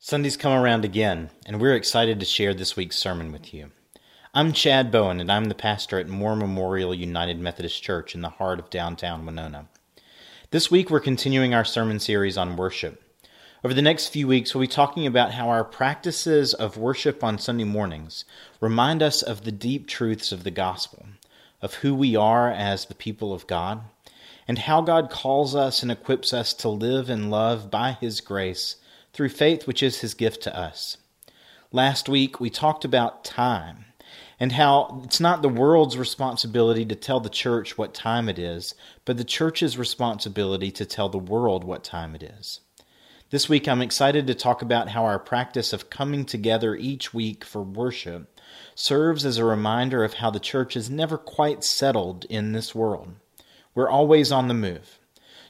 Sunday's come around again, and we're excited to share this week's sermon with you. I'm Chad Bowen, and I'm the pastor at Moore Memorial United Methodist Church in the heart of downtown Winona. This week, we're continuing our sermon series on worship. Over the next few weeks, we'll be talking about how our practices of worship on Sunday mornings remind us of the deep truths of the gospel, of who we are as the people of God, and how God calls us and equips us to live and love by His grace through faith, which is his gift to us. Last week, we talked about time and how it's not the world's responsibility to tell the church what time it is, but the church's responsibility to tell the world what time it is. This week, I'm excited to talk about how our practice of coming together each week for worship serves as a reminder of how the church is never quite settled in this world. We're always on the move.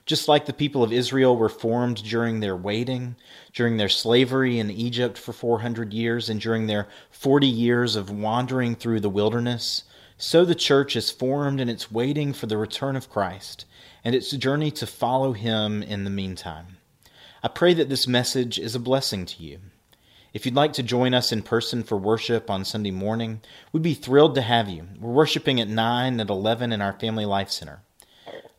Just like the people of Israel were formed during their waiting, during their slavery in Egypt for 400 years, and during their 40 years of wandering through the wilderness, so the church is formed in its waiting for the return of Christ and its journey to follow him in the meantime. I pray that this message is a blessing to you. If you'd like to join us in person for worship on Sunday morning, we'd be thrilled to have you. We're worshiping at 9 at 11 in our Family Life Center.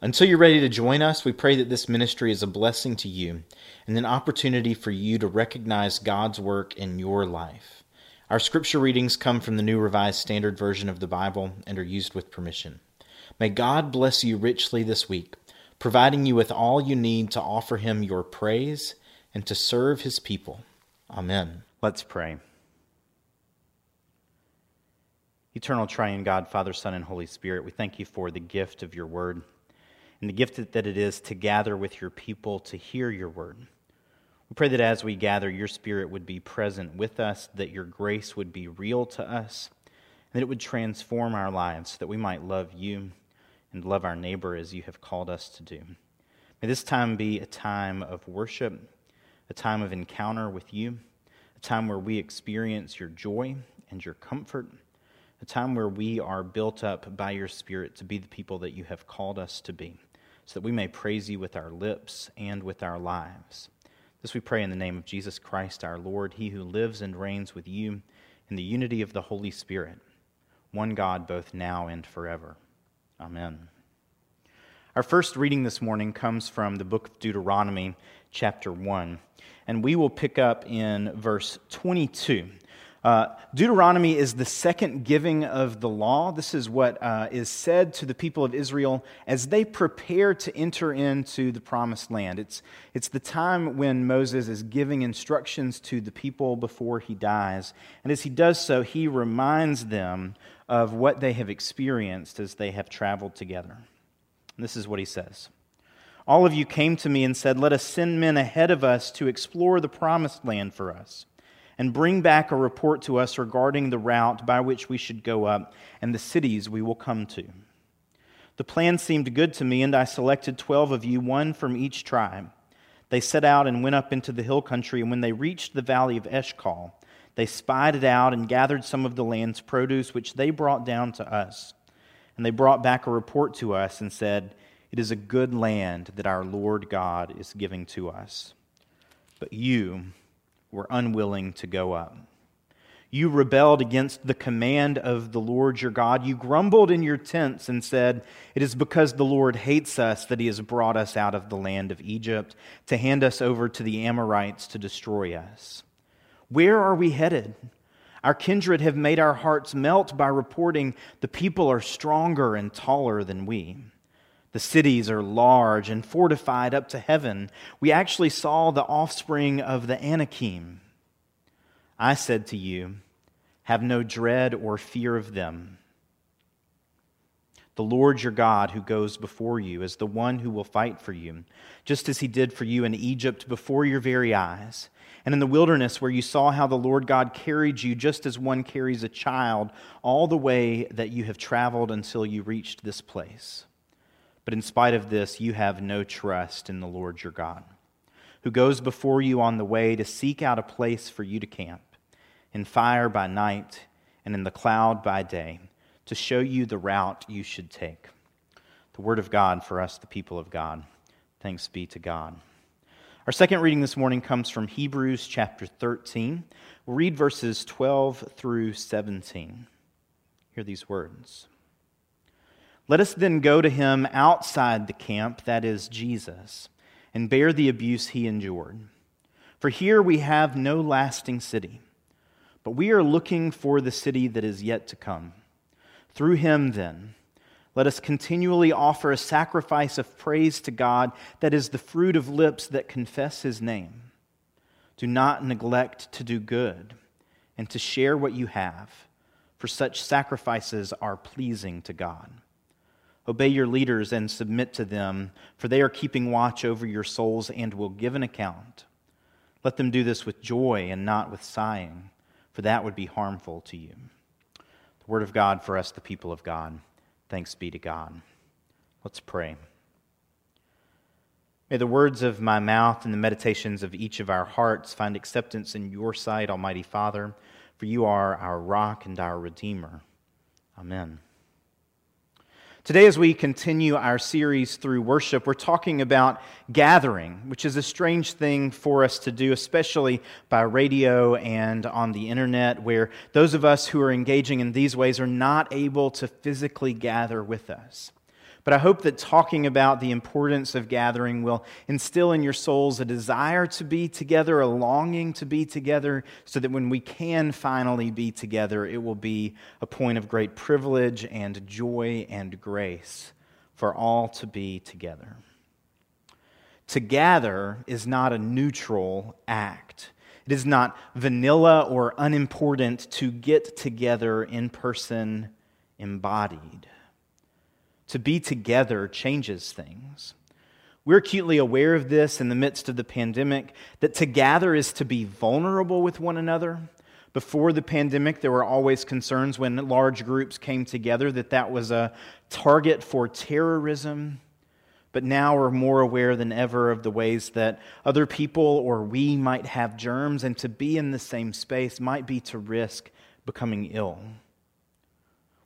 Until you're ready to join us, we pray that this ministry is a blessing to you and an opportunity for you to recognize God's work in your life. Our scripture readings come from the New Revised Standard Version of the Bible and are used with permission. May God bless you richly this week, providing you with all you need to offer Him your praise and to serve His people. Amen. Let's pray. Eternal Triune God, Father, Son, and Holy Spirit, we thank you for the gift of your word and the gift that it is to gather with your people to hear your word. We pray that as we gather, your spirit would be present with us, that your grace would be real to us, and that it would transform our lives, so that we might love you and love our neighbor as you have called us to do. May this time be a time of worship, a time of encounter with you, a time where we experience your joy and your comfort, a time where we are built up by your Spirit to be the people that you have called us to be so that we may praise you with our lips and with our lives. This we pray in the name of Jesus Christ our Lord, he who lives and reigns with you in the unity of the Holy Spirit, one God both now and forever. Amen. Our first reading this morning comes from the book of Deuteronomy, chapter 1, and we will pick up in verse 22. Uh, Deuteronomy is the second giving of the law. This is what uh, is said to the people of Israel as they prepare to enter into the promised land. It's, it's the time when Moses is giving instructions to the people before he dies. And as he does so, he reminds them of what they have experienced as they have traveled together. And this is what he says All of you came to me and said, Let us send men ahead of us to explore the promised land for us and bring back a report to us regarding the route by which we should go up and the cities we will come to. The plan seemed good to me, and I selected twelve of you, one from each tribe. They set out and went up into the hill country, and when they reached the valley of Eshcol, they spied it out and gathered some of the land's produce, which they brought down to us. And they brought back a report to us and said, It is a good land that our Lord God is giving to us. But you, were unwilling to go up. You rebelled against the command of the Lord your God. You grumbled in your tents and said, It is because the Lord hates us that he has brought us out of the land of Egypt to hand us over to the Amorites to destroy us. Where are we headed? Our kindred have made our hearts melt by reporting the people are stronger and taller than we. The cities are large and fortified up to heaven. We actually saw the offspring of the Anakim. I said to you, Have no dread or fear of them. The Lord your God, who goes before you, is the one who will fight for you, just as he did for you in Egypt before your very eyes, and in the wilderness where you saw how the Lord God carried you, just as one carries a child, all the way that you have traveled until you reached this place. But in spite of this, you have no trust in the Lord your God, who goes before you on the way to seek out a place for you to camp, in fire by night and in the cloud by day, to show you the route you should take. The word of God for us, the people of God. Thanks be to God. Our second reading this morning comes from Hebrews chapter 13. We'll read verses 12 through 17. Hear these words. Let us then go to him outside the camp, that is Jesus, and bear the abuse he endured. For here we have no lasting city, but we are looking for the city that is yet to come. Through him, then, let us continually offer a sacrifice of praise to God that is the fruit of lips that confess his name. Do not neglect to do good and to share what you have, for such sacrifices are pleasing to God. Obey your leaders and submit to them, for they are keeping watch over your souls and will give an account. Let them do this with joy and not with sighing, for that would be harmful to you. The word of God for us, the people of God. Thanks be to God. Let's pray. May the words of my mouth and the meditations of each of our hearts find acceptance in your sight, Almighty Father, for you are our rock and our Redeemer. Amen. Today, as we continue our series through worship, we're talking about gathering, which is a strange thing for us to do, especially by radio and on the internet, where those of us who are engaging in these ways are not able to physically gather with us. But I hope that talking about the importance of gathering will instill in your souls a desire to be together, a longing to be together, so that when we can finally be together, it will be a point of great privilege and joy and grace for all to be together. To gather is not a neutral act. It is not vanilla or unimportant to get together in person embodied to be together changes things. We're acutely aware of this in the midst of the pandemic that to gather is to be vulnerable with one another. Before the pandemic, there were always concerns when large groups came together that that was a target for terrorism. But now we're more aware than ever of the ways that other people or we might have germs, and to be in the same space might be to risk becoming ill.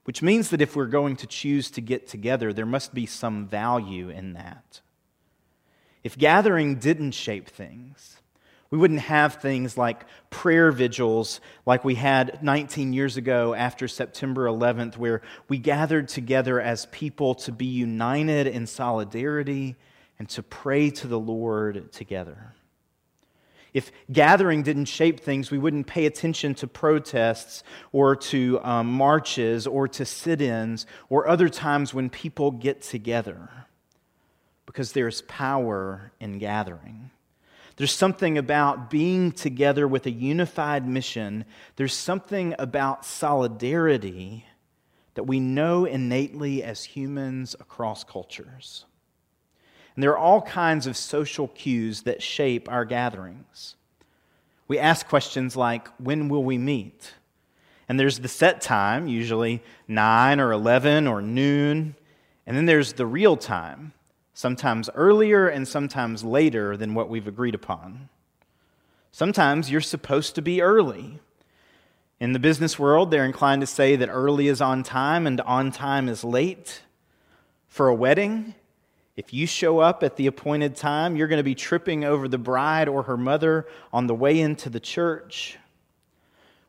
Which means that if we're going to choose to get together, there must be some value in that. If gathering didn't shape things, we wouldn't have things like prayer vigils like we had 19 years ago after September 11th, where we gathered together as people to be united in solidarity and to pray to the Lord together. If gathering didn't shape things, we wouldn't pay attention to protests or to um, marches or to sit ins or other times when people get together because there's power in gathering. There's something about being together with a unified mission. There's something about solidarity that we know innately as humans across cultures. And there are all kinds of social cues that shape our gatherings. We ask questions like, when will we meet? And there's the set time, usually 9 or 11 or noon. And then there's the real time, sometimes earlier and sometimes later than what we've agreed upon. Sometimes you're supposed to be early. In the business world, they're inclined to say that early is on time and on time is late. For a wedding, if you show up at the appointed time, you're going to be tripping over the bride or her mother on the way into the church.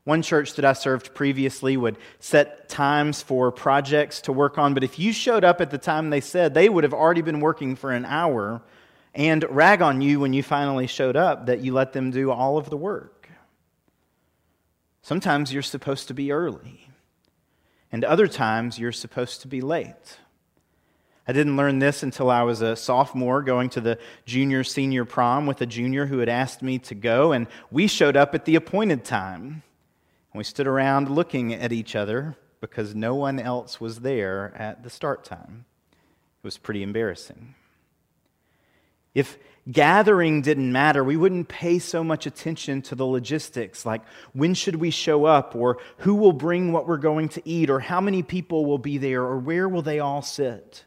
One church that I served previously would set times for projects to work on, but if you showed up at the time they said, they would have already been working for an hour and rag on you when you finally showed up that you let them do all of the work. Sometimes you're supposed to be early, and other times you're supposed to be late. I didn't learn this until I was a sophomore going to the junior senior prom with a junior who had asked me to go, and we showed up at the appointed time. And We stood around looking at each other because no one else was there at the start time. It was pretty embarrassing. If gathering didn't matter, we wouldn't pay so much attention to the logistics, like when should we show up, or who will bring what we're going to eat, or how many people will be there, or where will they all sit.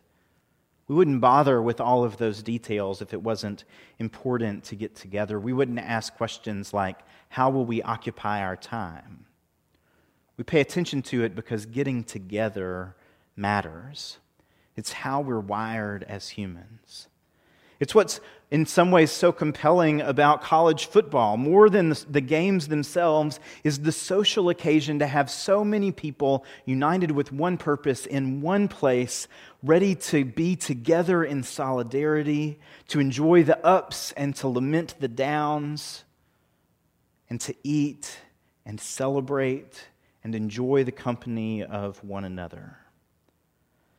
We wouldn't bother with all of those details if it wasn't important to get together. We wouldn't ask questions like, How will we occupy our time? We pay attention to it because getting together matters. It's how we're wired as humans. It's what's in some ways so compelling about college football. More than the, games themselves is the social occasion to have so many people united with one purpose in one place, ready to be together in solidarity, to enjoy the ups and to lament the downs, and to eat and celebrate and enjoy the company of one another.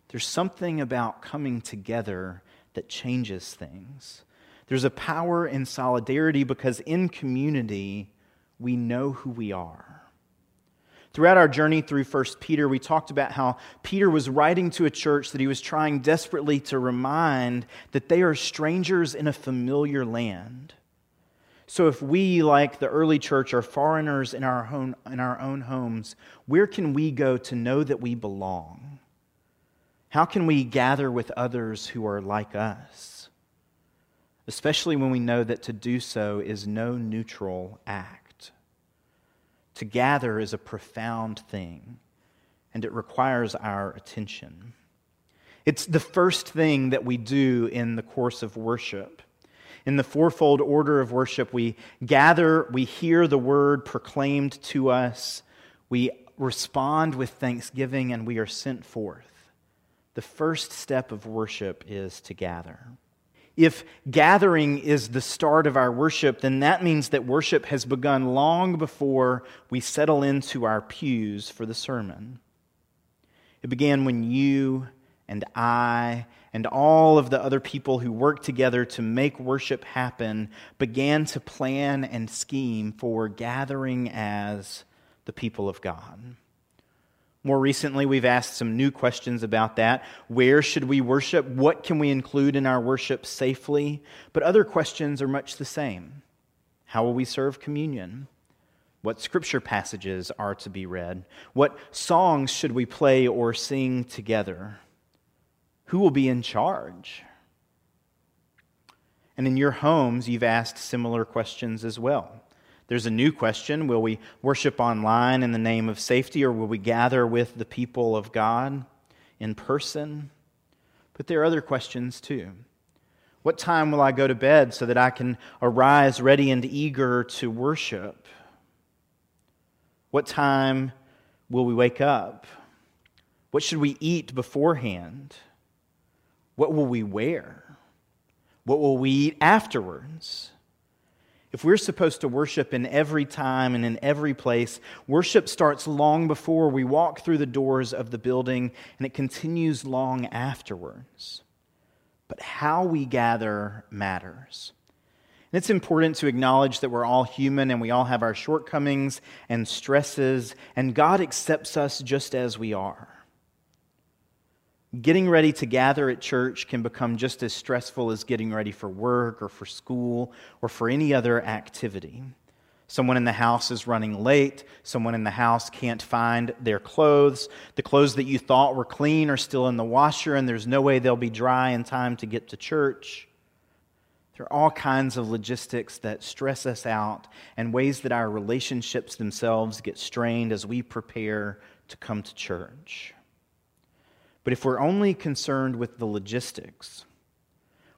There's something about coming together that changes things. There's a power in solidarity because in community, we know who we are. Throughout our journey through 1 Peter, we talked about how Peter was writing to a church that he was trying desperately to remind that they are strangers in a familiar land. So, if we, like the early church, are foreigners in our, own, in our own homes, where can we go to know that we belong? How can we gather with others who are like us? Especially when we know that to do so is no neutral act. To gather is a profound thing, and it requires our attention. It's the first thing that we do in the course of worship. In the fourfold order of worship, we gather, we hear the word proclaimed to us, we respond with thanksgiving, and we are sent forth the first step of worship is to gather. If gathering is the start of our worship, then that means that worship has begun long before we settle into our pews for the sermon. It began when you and I and all of the other people who worked together to make worship happen began to plan and scheme for gathering as the people of God. More recently, we've asked some new questions about that. Where should we worship? What can we include in our worship safely? But other questions are much the same. How will we serve communion? What scripture passages are to be read? What songs should we play or sing together? Who will be in charge? And in your homes, you've asked similar questions as well. There's a new question Will we worship online in the name of safety, or will we gather with the people of God in person? But there are other questions too. What time will I go to bed so that I can arise ready and eager to worship? What time will we wake up? What should we eat beforehand? What will we wear? What will we eat afterwards? If we're supposed to worship in every time and in every place, worship starts long before we walk through the doors of the building and it continues long afterwards. But how we gather matters. And it's important to acknowledge that we're all human and we all have our shortcomings and stresses, and God accepts us just as we are. Getting ready to gather at church can become just as stressful as getting ready for work or for school or for any other activity. Someone in the house is running late. Someone in the house can't find their clothes. The clothes that you thought were clean are still in the washer, and there's no way they'll be dry in time to get to church. There are all kinds of logistics that stress us out and ways that our relationships themselves get strained as we prepare to come to church. But if we're only concerned with the logistics,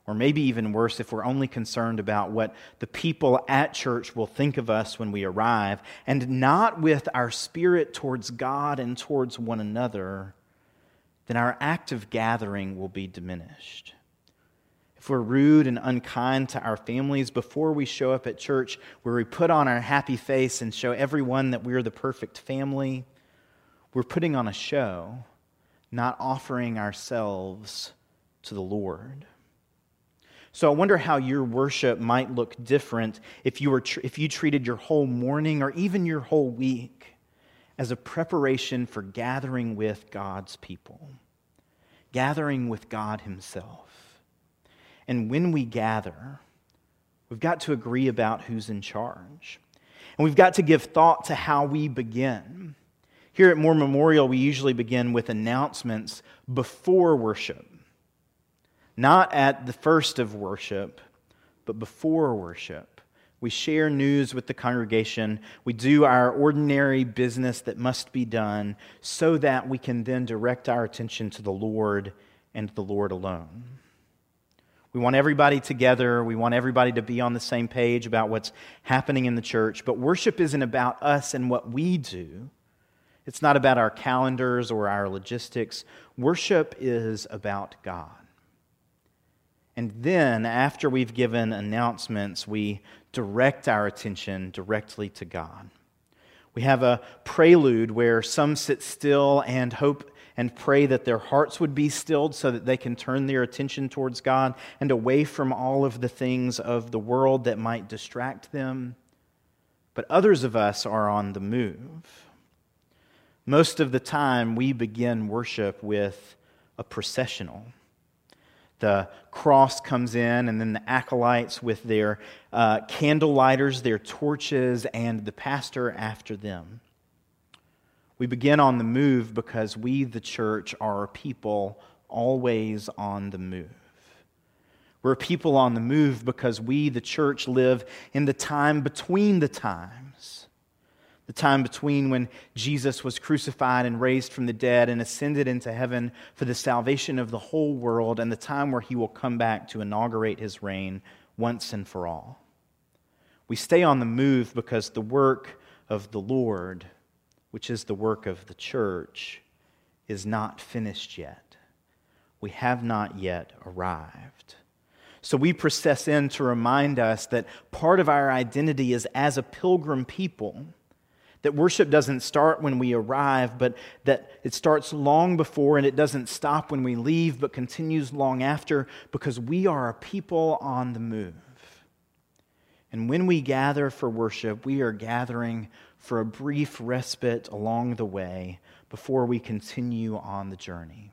or maybe even worse, if we're only concerned about what the people at church will think of us when we arrive, and not with our spirit towards God and towards one another, then our act of gathering will be diminished. If we're rude and unkind to our families before we show up at church, where we put on our happy face and show everyone that we're the perfect family, we're putting on a show not offering ourselves to the Lord. So I wonder how your worship might look different if you, were tr- if you treated your whole morning or even your whole week as a preparation for gathering with God's people, gathering with God Himself. And when we gather, we've got to agree about who's in charge. And we've got to give thought to how we begin. Here at Moore Memorial, we usually begin with announcements before worship. Not at the first of worship, but before worship. We share news with the congregation. We do our ordinary business that must be done so that we can then direct our attention to the Lord and the Lord alone. We want everybody together. We want everybody to be on the same page about what's happening in the church. But worship isn't about us and what we do, it's not about our calendars or our logistics. Worship is about God. And then, after we've given announcements, we direct our attention directly to God. We have a prelude where some sit still and hope and pray that their hearts would be stilled so that they can turn their attention towards God and away from all of the things of the world that might distract them. But others of us are on the move. Most of the time, we begin worship with a processional the cross comes in, and then the acolytes with their uh, candle lighters, their torches, and the pastor after them. We begin on the move because we, the church, are a people always on the move. We're a people on the move because we, the church, live in the time between the times the time between when Jesus was crucified and raised from the dead and ascended into heaven for the salvation of the whole world, and the time where he will come back to inaugurate his reign once and for all. We stay on the move because the work of the Lord, which is the work of the church, is not finished yet. We have not yet arrived. So we process in to remind us that part of our identity is as a pilgrim people that worship doesn't start when we arrive, but that it starts long before and it doesn't stop when we leave, but continues long after because we are a people on the move. And when we gather for worship, we are gathering for a brief respite along the way before we continue on the journey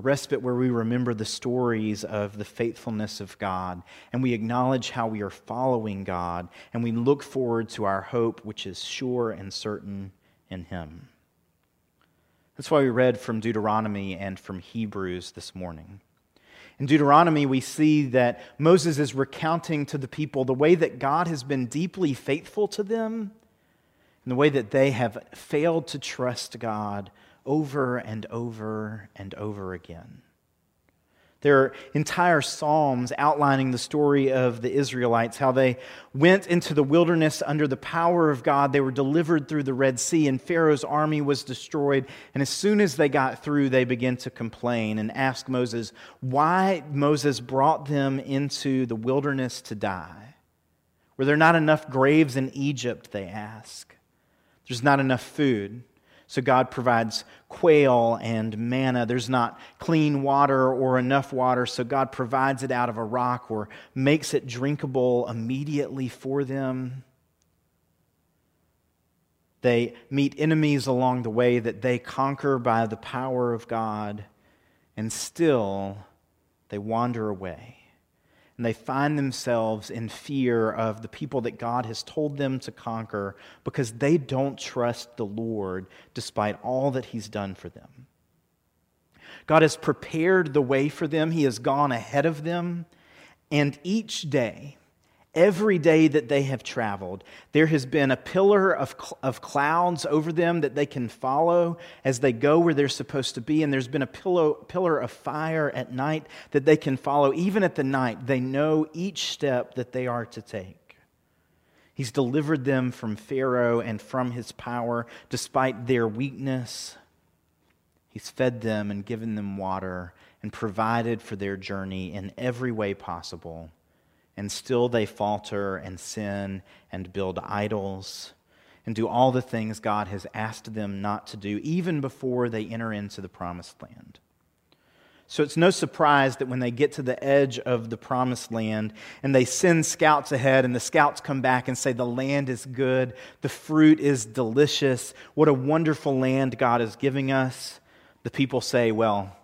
respite where we remember the stories of the faithfulness of God, and we acknowledge how we are following God, and we look forward to our hope, which is sure and certain in Him. That's why we read from Deuteronomy and from Hebrews this morning. In Deuteronomy, we see that Moses is recounting to the people the way that God has been deeply faithful to them and the way that they have failed to trust God over and over and over again. There are entire psalms outlining the story of the Israelites, how they went into the wilderness under the power of God. They were delivered through the Red Sea, and Pharaoh's army was destroyed. And as soon as they got through, they began to complain and ask Moses why Moses brought them into the wilderness to die. Were there not enough graves in Egypt, they ask. There's not enough food. So God provides quail and manna. There's not clean water or enough water, so God provides it out of a rock or makes it drinkable immediately for them. They meet enemies along the way that they conquer by the power of God, and still they wander away and they find themselves in fear of the people that God has told them to conquer because they don't trust the Lord despite all that He's done for them. God has prepared the way for them, He has gone ahead of them, and each day, Every day that they have traveled, there has been a pillar of, of clouds over them that they can follow as they go where they're supposed to be. And there's been a pillow, pillar of fire at night that they can follow. Even at the night, they know each step that they are to take. He's delivered them from Pharaoh and from his power despite their weakness. He's fed them and given them water and provided for their journey in every way possible and still they falter and sin and build idols and do all the things God has asked them not to do, even before they enter into the promised land. So it's no surprise that when they get to the edge of the promised land and they send scouts ahead, and the scouts come back and say, The land is good, the fruit is delicious, what a wonderful land God is giving us, the people say, Well,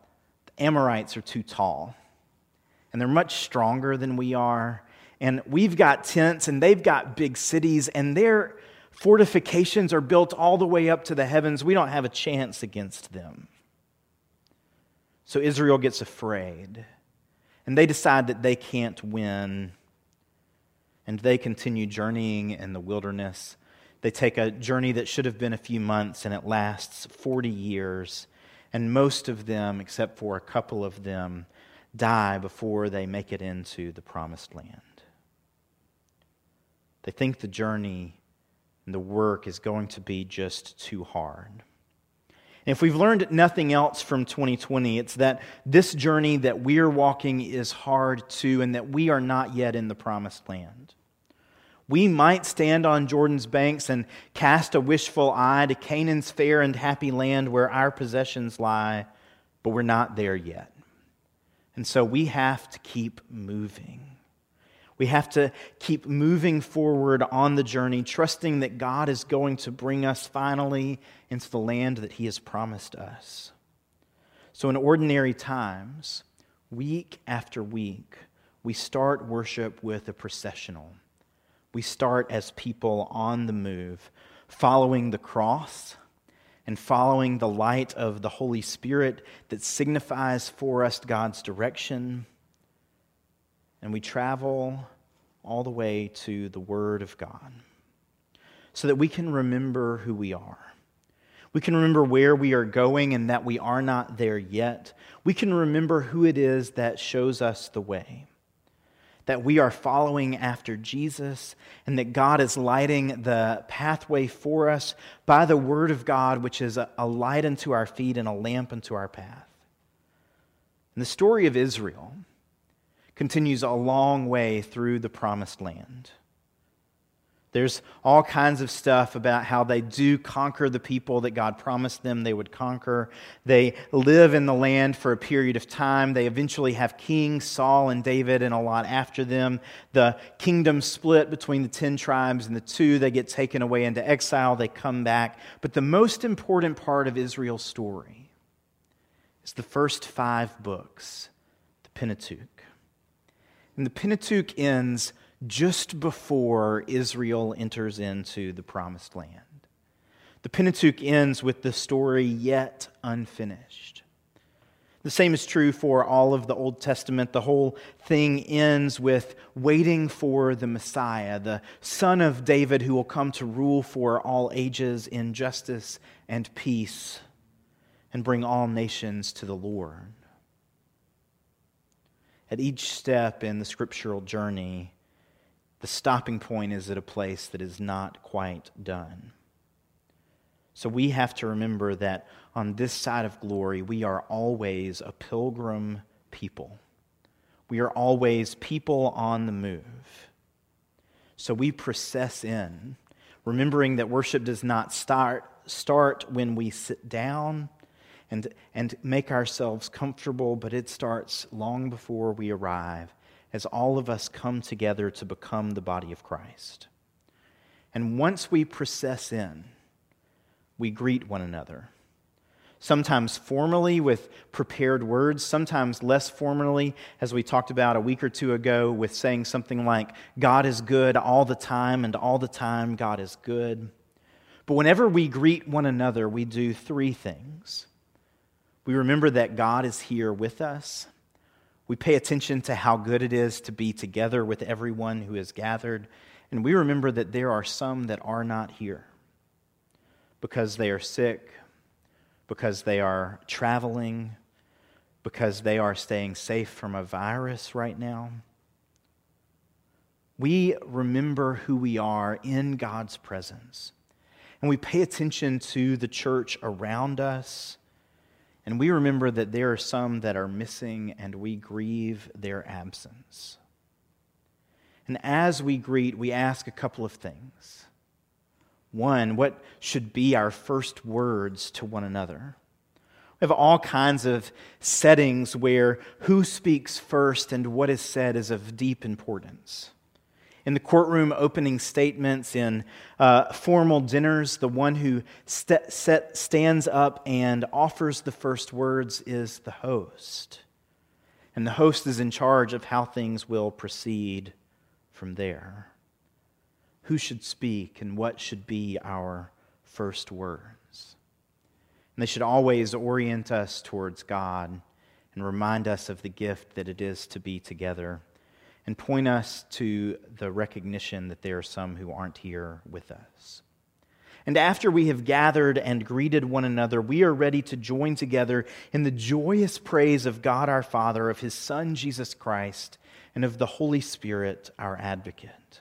the Amorites are too tall, and they're much stronger than we are, and we've got tents and they've got big cities and their fortifications are built all the way up to the heavens. We don't have a chance against them. So Israel gets afraid and they decide that they can't win. And they continue journeying in the wilderness. They take a journey that should have been a few months and it lasts 40 years. And most of them, except for a couple of them, die before they make it into the promised land. They think the journey and the work is going to be just too hard. And if we've learned nothing else from 2020, it's that this journey that we're walking is hard too, and that we are not yet in the promised land. We might stand on Jordan's banks and cast a wishful eye to Canaan's fair and happy land where our possessions lie, but we're not there yet. And so we have to keep moving. We have to keep moving forward on the journey, trusting that God is going to bring us finally into the land that He has promised us. So, in ordinary times, week after week, we start worship with a processional. We start as people on the move, following the cross and following the light of the Holy Spirit that signifies for us God's direction. And we travel all the way to the Word of God so that we can remember who we are. We can remember where we are going and that we are not there yet. We can remember who it is that shows us the way that we are following after Jesus and that God is lighting the pathway for us by the Word of God, which is a, light unto our feet and a lamp unto our path. And the story of Israel continues a long way through the promised land. There's all kinds of stuff about how they do conquer the people that God promised them they would conquer. They live in the land for a period of time. They eventually have kings, Saul and David, and a lot after them. The kingdom split between the 10 tribes and the two. They get taken away into exile. They come back. But the most important part of Israel's story is the first five books, the Pentateuch. And the Pentateuch ends just before Israel enters into the promised land. The Pentateuch ends with the story yet unfinished. The same is true for all of the Old Testament. The whole thing ends with waiting for the Messiah, the son of David who will come to rule for all ages in justice and peace and bring all nations to the Lord. At each step in the scriptural journey, the stopping point is at a place that is not quite done. So we have to remember that on this side of glory, we are always a pilgrim people. We are always people on the move. So we process in, remembering that worship does not start, start when we sit down and, and make ourselves comfortable, but it starts long before we arrive as all of us come together to become the body of Christ. And once we process in, we greet one another. Sometimes formally with prepared words, sometimes less formally, as we talked about a week or two ago, with saying something like, God is good all the time, and all the time God is good. But whenever we greet one another, we do three things. We remember that God is here with us. We pay attention to how good it is to be together with everyone who is gathered. And we remember that there are some that are not here because they are sick, because they are traveling, because they are staying safe from a virus right now. We remember who we are in God's presence. And we pay attention to the church around us and we remember that there are some that are missing and we grieve their absence. And as we greet, we ask a couple of things. One, what should be our first words to one another? We have all kinds of settings where who speaks first and what is said is of deep importance in the courtroom opening statements, in uh, formal dinners, the one who st- set, stands up and offers the first words is the host. And the host is in charge of how things will proceed from there. Who should speak and what should be our first words? And they should always orient us towards God and remind us of the gift that it is to be together and point us to the recognition that there are some who aren't here with us. And after we have gathered and greeted one another, we are ready to join together in the joyous praise of God our Father, of his Son Jesus Christ, and of the Holy Spirit, our advocate.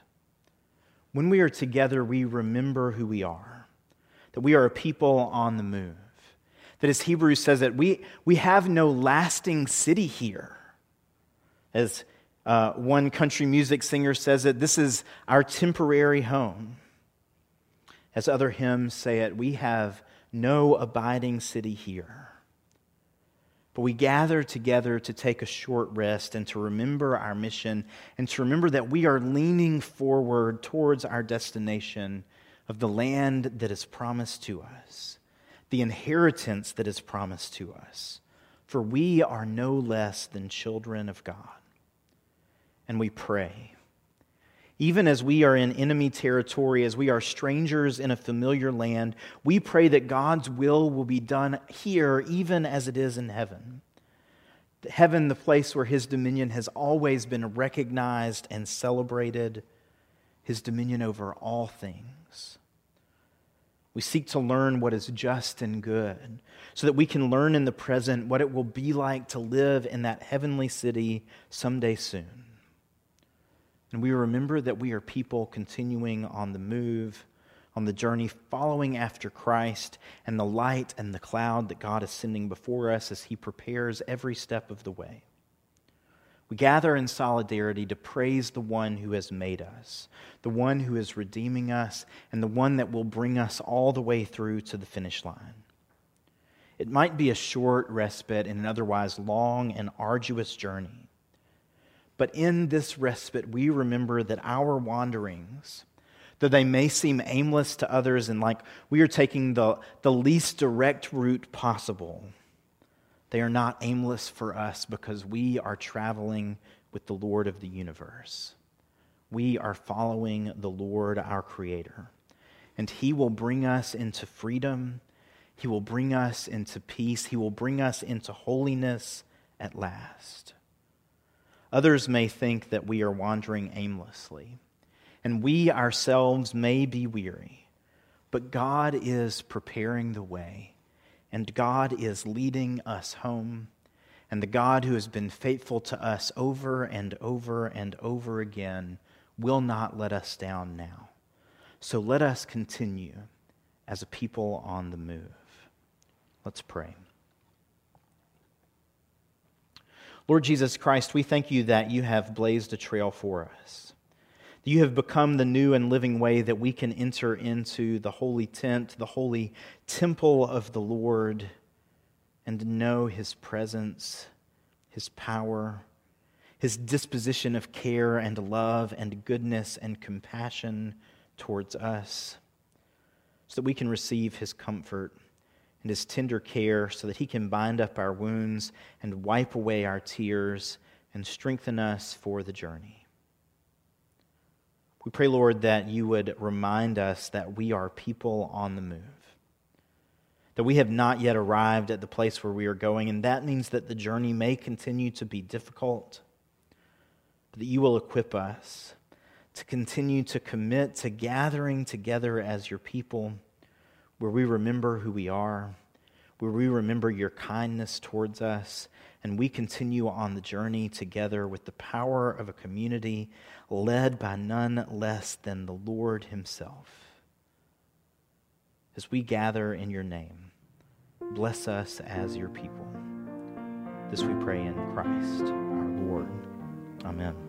When we are together, we remember who we are, that we are a people on the move. That as Hebrews says it, we, we have no lasting city here. As uh, one country music singer says it, this is our temporary home. As other hymns say it, we have no abiding city here. But we gather together to take a short rest and to remember our mission and to remember that we are leaning forward towards our destination of the land that is promised to us, the inheritance that is promised to us. For we are no less than children of God. And we pray even as we are in enemy territory, as we are strangers in a familiar land, we pray that God's will will be done here, even as it is in heaven. Heaven, the place where his dominion has always been recognized and celebrated, his dominion over all things. We seek to learn what is just and good so that we can learn in the present what it will be like to live in that heavenly city someday soon. And we remember that we are people continuing on the move, on the journey, following after Christ and the light and the cloud that God is sending before us as He prepares every step of the way. We gather in solidarity to praise the one who has made us, the one who is redeeming us, and the one that will bring us all the way through to the finish line. It might be a short respite in an otherwise long and arduous journey. But in this respite, we remember that our wanderings, though they may seem aimless to others and like we are taking the, the least direct route possible, they are not aimless for us because we are traveling with the Lord of the universe. We are following the Lord, our Creator. And He will bring us into freedom. He will bring us into peace. He will bring us into holiness at last. Others may think that we are wandering aimlessly, and we ourselves may be weary, but God is preparing the way, and God is leading us home. And the God who has been faithful to us over and over and over again will not let us down now. So let us continue as a people on the move. Let's pray. Lord Jesus Christ, we thank you that you have blazed a trail for us. You have become the new and living way that we can enter into the holy tent, the holy temple of the Lord, and know his presence, his power, his disposition of care and love and goodness and compassion towards us, so that we can receive his comfort and his tender care so that he can bind up our wounds and wipe away our tears and strengthen us for the journey. We pray, Lord, that you would remind us that we are people on the move, that we have not yet arrived at the place where we are going, and that means that the journey may continue to be difficult, but that you will equip us to continue to commit to gathering together as your people where we remember who we are, where we remember your kindness towards us, and we continue on the journey together with the power of a community led by none less than the Lord Himself. As we gather in your name, bless us as your people. This we pray in Christ, our Lord. Amen.